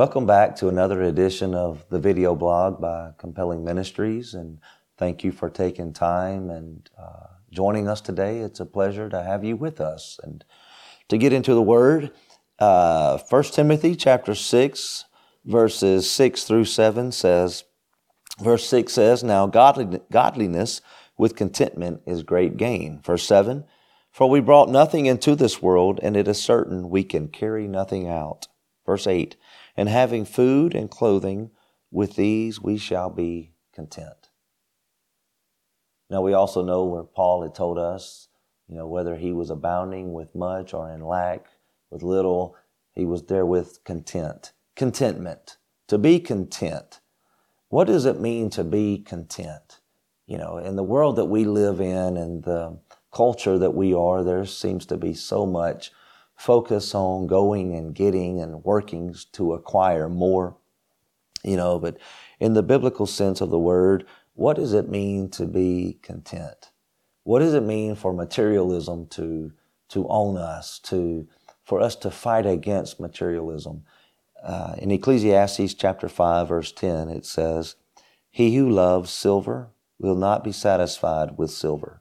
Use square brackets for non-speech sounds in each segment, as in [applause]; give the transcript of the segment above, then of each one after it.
Welcome back to another edition of the video blog by Compelling Ministries, and thank you for taking time and uh, joining us today. It's a pleasure to have you with us. And to get into the Word, uh, 1 Timothy chapter 6, verses 6 through 7 says, verse 6 says, Now godliness with contentment is great gain. Verse 7, For we brought nothing into this world, and it is certain we can carry nothing out. Verse 8, and having food and clothing, with these we shall be content. Now we also know where Paul had told us, you know, whether he was abounding with much or in lack with little, he was there with content. Contentment. To be content. What does it mean to be content? You know, in the world that we live in and the culture that we are, there seems to be so much focus on going and getting and working to acquire more, you know, but in the biblical sense of the word, what does it mean to be content? What does it mean for materialism to, to own us, to, for us to fight against materialism? Uh, in Ecclesiastes chapter 5, verse 10, it says, He who loves silver will not be satisfied with silver,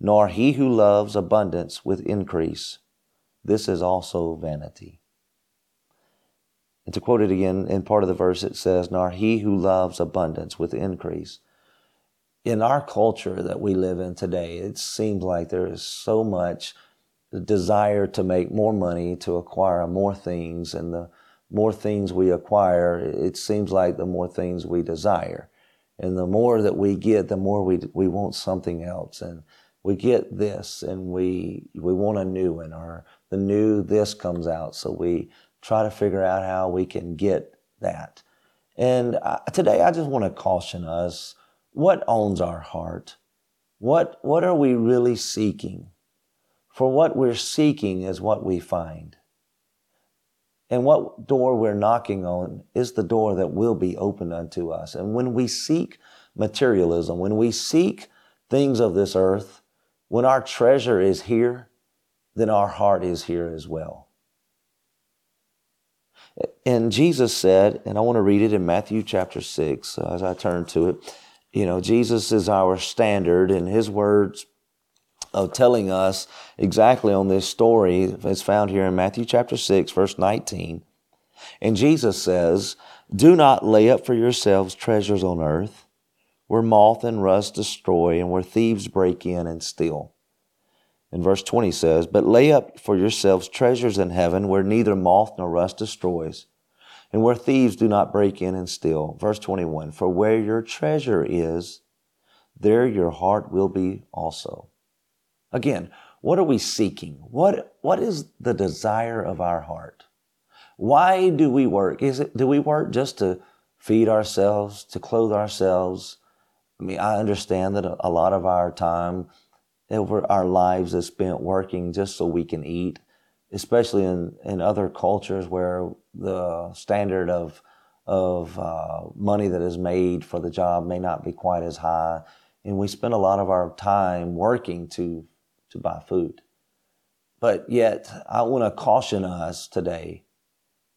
nor he who loves abundance with increase this is also vanity. And to quote it again, in part of the verse, it says, Nor he who loves abundance with increase. In our culture that we live in today, it seems like there is so much desire to make more money, to acquire more things, and the more things we acquire, it seems like the more things we desire. And the more that we get, the more we, we want something else. And we get this and we, we want a new one or the new this comes out. So we try to figure out how we can get that. And uh, today I just want to caution us what owns our heart? What, what are we really seeking? For what we're seeking is what we find. And what door we're knocking on is the door that will be opened unto us. And when we seek materialism, when we seek things of this earth, when our treasure is here, then our heart is here as well. And Jesus said, and I want to read it in Matthew chapter 6 uh, as I turn to it. You know, Jesus is our standard, and his words of telling us exactly on this story is found here in Matthew chapter 6, verse 19. And Jesus says, Do not lay up for yourselves treasures on earth where moth and rust destroy and where thieves break in and steal. Verse 20 says, But lay up for yourselves treasures in heaven where neither moth nor rust destroys and where thieves do not break in and steal. Verse 21, For where your treasure is, there your heart will be also. Again, what are we seeking? What, what is the desire of our heart? Why do we work? Is it, do we work just to feed ourselves, to clothe ourselves, I mean, I understand that a, lot of our time over our lives is spent working just so we can eat, especially in, in other cultures where the standard of of uh, money that is made for the job may not be quite as high, and we spend a lot of our time working to to buy food. But yet, I want to caution us today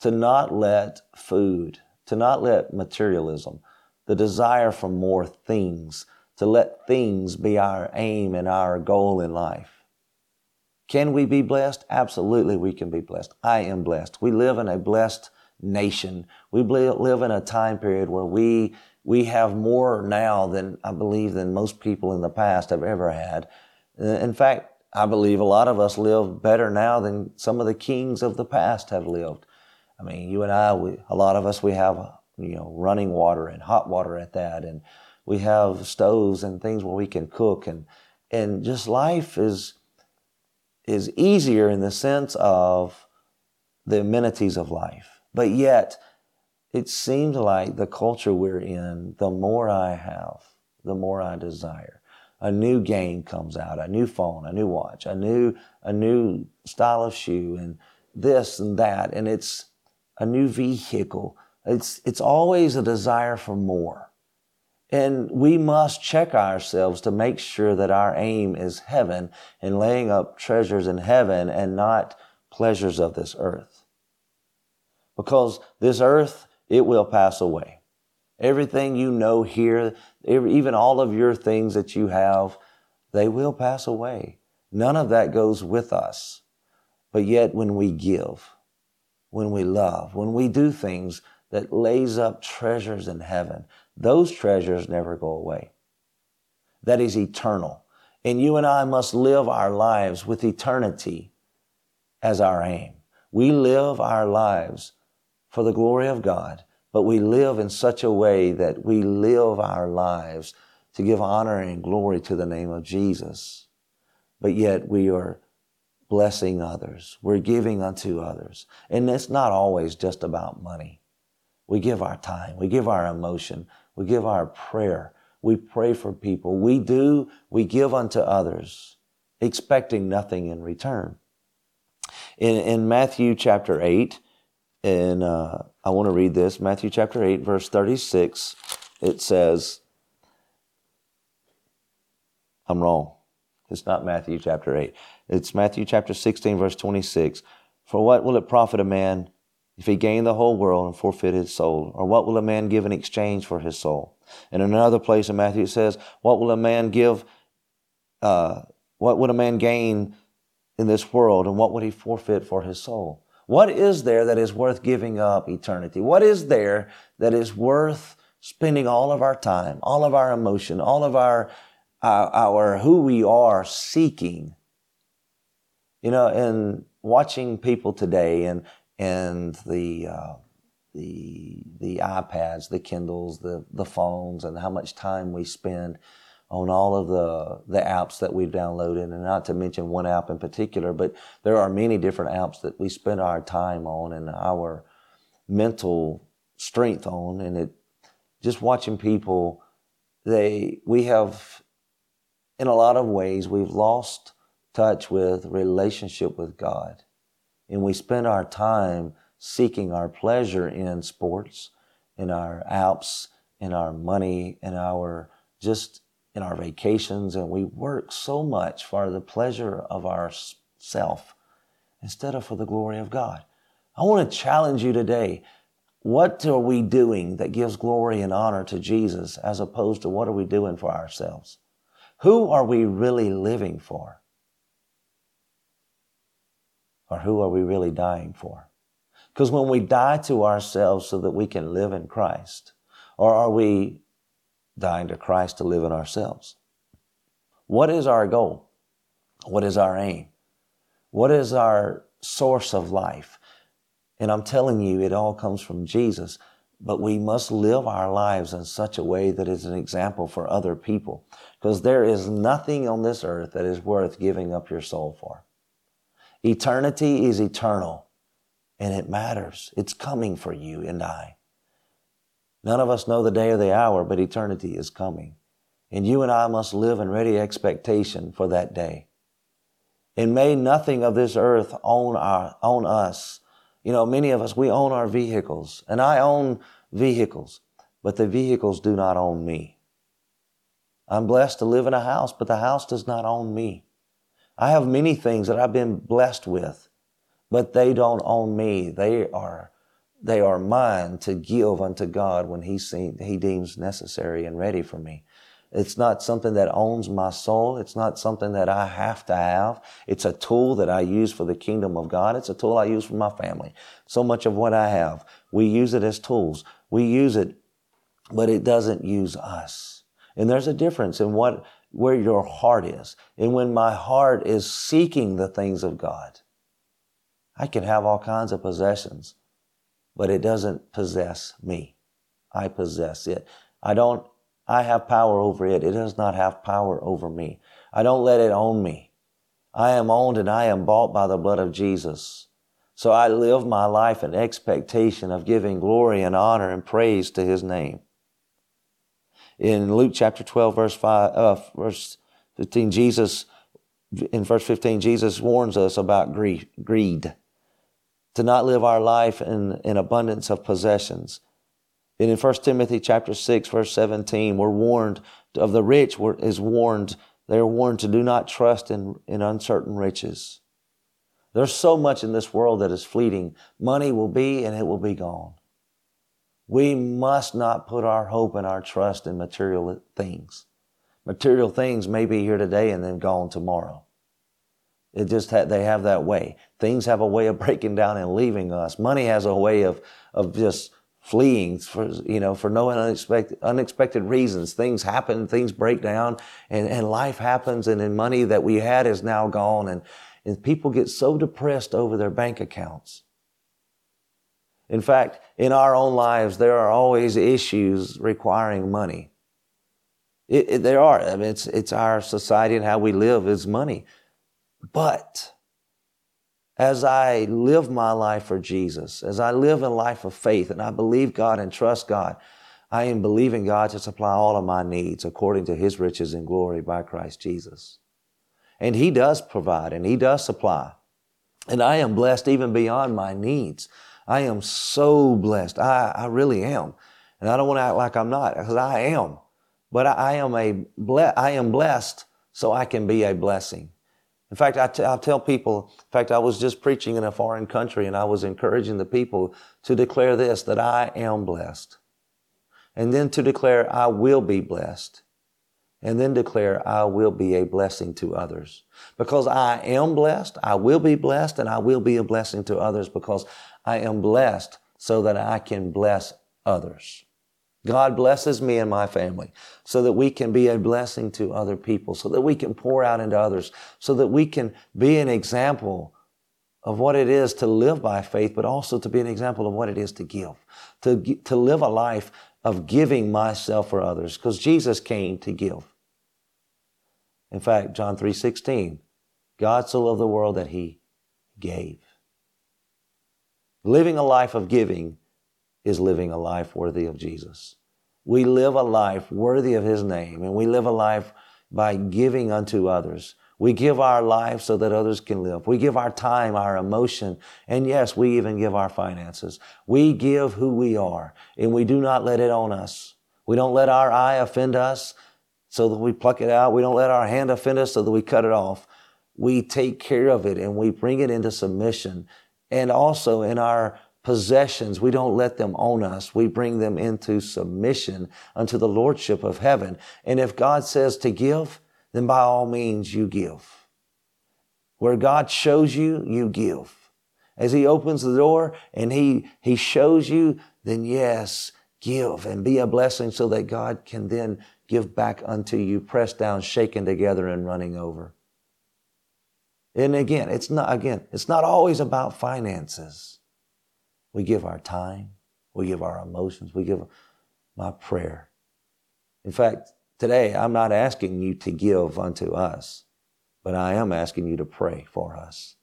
to not let food, to not let materialism, the desire for more things, to let things be our aim and our goal in life. Can we be blessed? Absolutely, we can be blessed. I am blessed. We live in a blessed nation. We live in a time period where we we have more now than I believe than most people in the past have ever had. Uh, in fact, I believe a lot of us live better now than some of the kings of the past have lived. I mean, you and I, we, a lot of us, we have you know, running water and hot water at that. And we have stoves and things where we can cook and, and just life is, is easier in the sense of the amenities of life. But yet, it seems like the culture we're in, the more I have, the more I desire. A new game comes out, a new phone, a new watch, a new, a new style of shoe, and this and that, and it's a new vehicle. It's, it's always a desire for more. And we must check ourselves to make sure that our aim is heaven and laying up treasures in heaven and not pleasures of this earth. because this earth, it will pass away. Everything you know here, even all of your things that you have, they will pass away. None of that goes with us. But yet, when we give, when we love, when we do things that lays up treasures in heaven, those treasures never go away. That is eternal. And you and I must live our lives with eternity as our aim. We live our lives for the glory of God, but we live in such a way that we live our lives to give honor and glory to the name of Jesus. But yet we are blessing others. We're giving unto others. And it's not always just about money. We give our time. We give our emotion. We give our prayer. We pray for people. We do, we give unto others, expecting nothing in return. In, in Matthew chapter 8, and uh, I want to read this Matthew chapter 8, verse 36. It says, I'm wrong. It's not Matthew chapter 8. It's Matthew chapter 16, verse 26. For what will it profit a man if he gain the whole world and forfeit his soul? Or what will a man give in exchange for his soul? And in another place in Matthew it says, What will a man give? Uh, what would a man gain in this world and what would he forfeit for his soul? What is there that is worth giving up eternity? What is there that is worth spending all of our time, all of our emotion, all of our, our, our who we are seeking? You know, and watching people today and, and the, uh, the, the iPads, the Kindles, the, the phones, and how much time we spend on all of the, the apps that we've downloaded, and not to mention one app in particular, but there are many different apps that we spend our time on and our mental strength on. And it just watching people, they, we have, in a lot of ways, we've lost touch with relationship with God. And we spend our time seeking our pleasure in sports, in our apps, in our money, in our just in our vacations, and we work so much for the pleasure of ourself instead of for the glory of God. I want to challenge you today. What are we doing that gives glory and honor to Jesus as opposed to what are we doing for ourselves? Who are we really living for? Or who are we really dying for? Because when we die to ourselves so that we can live in Christ, or are we dying to Christ to live in ourselves. What is our goal? What is our aim? What is our source of life? And I'm telling you, it all comes from Jesus, but we must live our lives in such a way that is an example for other people. Because there is nothing on this earth that is worth giving up your soul for. Eternity is eternal, and it matters. It's coming for you and I. None of us know the day or the hour, but eternity is coming. And you and I must live in ready expectation for that day. And may nothing of this earth own our, own us. You know, many of us, we own our vehicles and I own vehicles, but the vehicles do not own me. I'm blessed to live in a house, but the house does not own me. I have many things that I've been blessed with, but they don't own me. They are they are mine to give unto God when he, see, he deems necessary and ready for me. It's not something that owns my soul. It's not something that I have to have. It's a tool that I use for the kingdom of God. It's a tool I use for my family. So much of what I have, we use it as tools. We use it, but it doesn't use us. And there's a difference in what, where your heart is. And when my heart is seeking the things of God, I can have all kinds of possessions but it doesn't possess me. I possess it. I don't, I have power over it. It does not have power over me. I don't let it own me. I am owned and I am bought by the blood of Jesus. So I live my life in expectation of giving glory and honor and praise to His name. In Luke chapter 12, verse 5, uh, verse 15, Jesus, in verse 15, Jesus warns us about greed to not live our life in, in abundance of possessions. And in 1 Timothy chapter 6, verse 17, we're warned of the rich is warned, they're warned to do not trust in, in uncertain riches. There's so much in this world that is fleeting. Money will be and it will be gone. We must not put our hope and our trust in material things. Material things may be here today and then gone tomorrow. It just ha- they have that way. Things have a way of [laughs] breaking down and leaving us. Money has a way of of just fleeing for you know for no unexpected unexpected reasons. Things happen, things break down, and, and life happens, and then money that we had is now gone, and, and people get so depressed over their bank accounts. In fact, in our own lives, there are always issues requiring money. It, it, there are. I mean, it's, it's our society and how we live is money. But as I live my life for Jesus, as I live a life of faith and I believe God and trust God, I am believing God to supply all of my needs according to his riches and glory by Christ Jesus. And he does provide and he does supply. And I am blessed even beyond my needs. I am so blessed. I, I really am. And I don't want to act like I'm not because I am. But I, I am a ble- I am blessed so I can be a blessing. In fact, I, t- I tell people, in fact, I was just preaching in a foreign country and I was encouraging the people to declare this, that I am blessed. And then to declare, I will be blessed. And then declare, I will be a blessing to others. Because I am blessed, I will be blessed, and I will be a blessing to others because I am blessed so that I can bless others. God blesses me and my family so that we can be a blessing to other people, so that we can pour out into others, so that we can be an example of what it is to live by faith, but also to be an example of what it is to give, to, to live a life of giving myself for others, because Jesus came to give. In fact, John 3:16, God so loved the world that he gave. Living a life of giving is living a life worthy of Jesus. We live a life worthy of His name, and we live a life by giving unto others. We give our life so that others can live. We give our time, our emotion, and yes, we even give our finances. We give who we are, and we do not let it on us. We don't let our eye offend us so that we pluck it out. We don't let our hand offend us so that we cut it off. We take care of it and we bring it into submission. And also in our possessions, we don't let them own us. We bring them into submission unto the Lordship of heaven. And if God says to give, then by all means you give. Where God shows you, you give. As He opens the door and He, He shows you, then yes, give and be a blessing so that God can then give back unto you, pressed down, shaken together, and running over. And again, it's not, again, it's not always about finances. We give our time, we give our emotions, we give my prayer. In fact, today I'm not asking you to give unto us, but I am asking you to pray for us.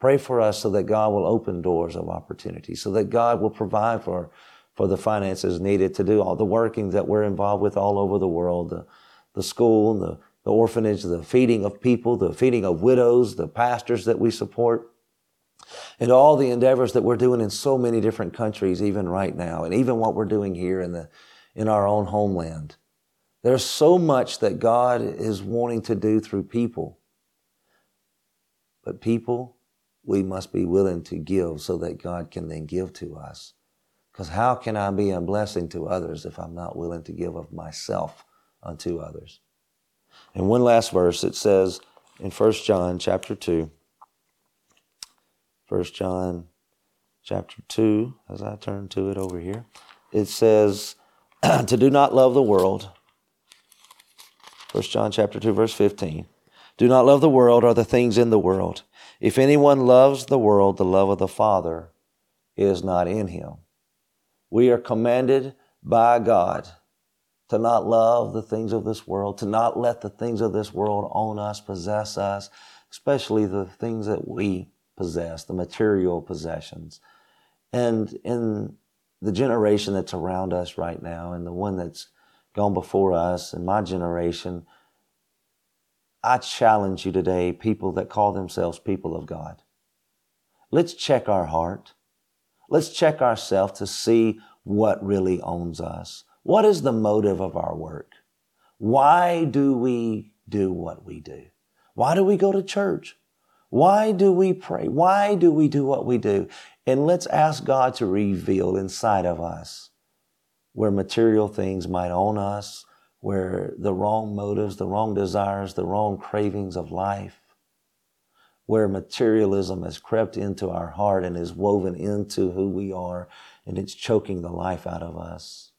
Pray for us so that God will open doors of opportunity, so that God will provide for, for the finances needed to do all the working that we're involved with all over the world, the, the school, the, the orphanage, the feeding of people, the feeding of widows, the pastors that we support and all the endeavors that we're doing in so many different countries, even right now, and even what we're doing here in the in our own homeland. There's so much that God is wanting to do through people. But people, we must be willing to give so that God can then give to us. Because how can I be a blessing to others if I'm not willing to give of myself unto others? And one last verse, it says in 1 John chapter 2, First John chapter 2, as I turn to it over here, it says, [clears throat] to do not love the world. First John chapter 2, verse 15. Do not love the world or the things in the world. If anyone loves the world, the love of the Father is not in him. We are commanded by God to not love the things of this world, to not let the things of this world own us, possess us, especially the things that we possess, the material possessions. And in the generation that's around us right now and the one that's gone before us and my generation, I challenge you today, people that call themselves people of God. Let's check our heart. Let's check ourselves to see what really owns us. What is the motive of our work? Why do we do what we do? Why do we go to church? Why do we pray? Why do we do what we do? And let's ask God to reveal inside of us where material things might own us, where the wrong motives, the wrong desires, the wrong cravings of life, where materialism has crept into our heart and is woven into who we are and it's choking the life out of us.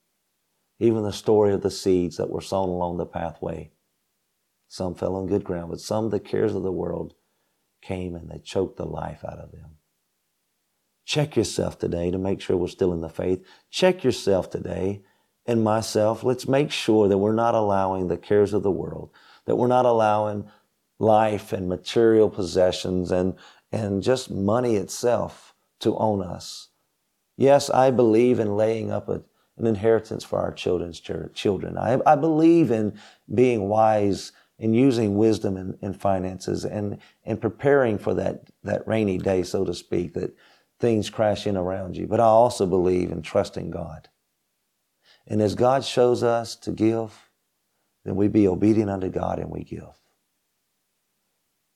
Even the story of the seeds that were sown along the pathway. Some fell on good ground, but some, the cares of the world, came and they choked the life out of them. Check yourself today to make sure we're still in the faith. Check yourself today and myself. Let's make sure that we're not allowing the cares of the world, that we're not allowing life and material possessions and, and just money itself to own us. Yes, I believe in laying up a, an inheritance for our children's children. I, I believe in being wise and using wisdom in, in finances and, and preparing for that, that rainy day, so to speak, that things crash in around you. But I also believe in trusting God. And as God shows us to give, then we be obedient unto God and we give.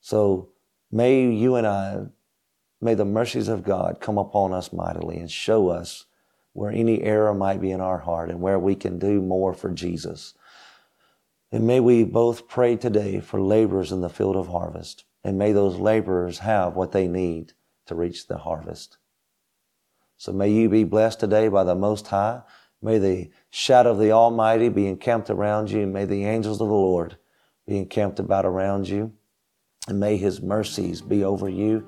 So may you and I, may the mercies of God come upon us mightily and show us where any error might be in our heart and where we can do more for Jesus and may we both pray today for laborers in the field of harvest. And may those laborers have what they need to reach the harvest. So may you be blessed today by the Most High. May the shadow of the Almighty be encamped around you. And may the angels of the Lord be encamped about around you. And may His mercies be over you.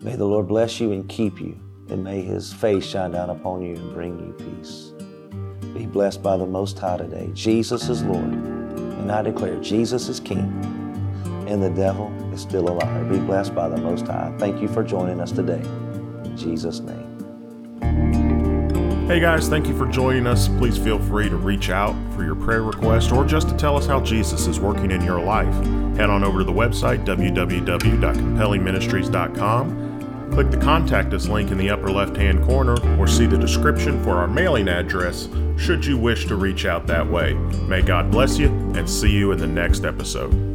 May the Lord bless you and keep you. And may His face shine down upon you and bring you peace. Be blessed by the Most High today. Jesus is Lord. And I declare Jesus is King and the devil is still a liar. Be blessed by the Most High. Thank you for joining us today. In Jesus' name. Hey guys, thank you for joining us. Please feel free to reach out for your prayer request or just to tell us how Jesus is working in your life. Head on over to the website www.compellingministries.com Click the Contact Us link in the upper left hand corner or see the description for our mailing address should you wish to reach out that way. May God bless you and see you in the next episode.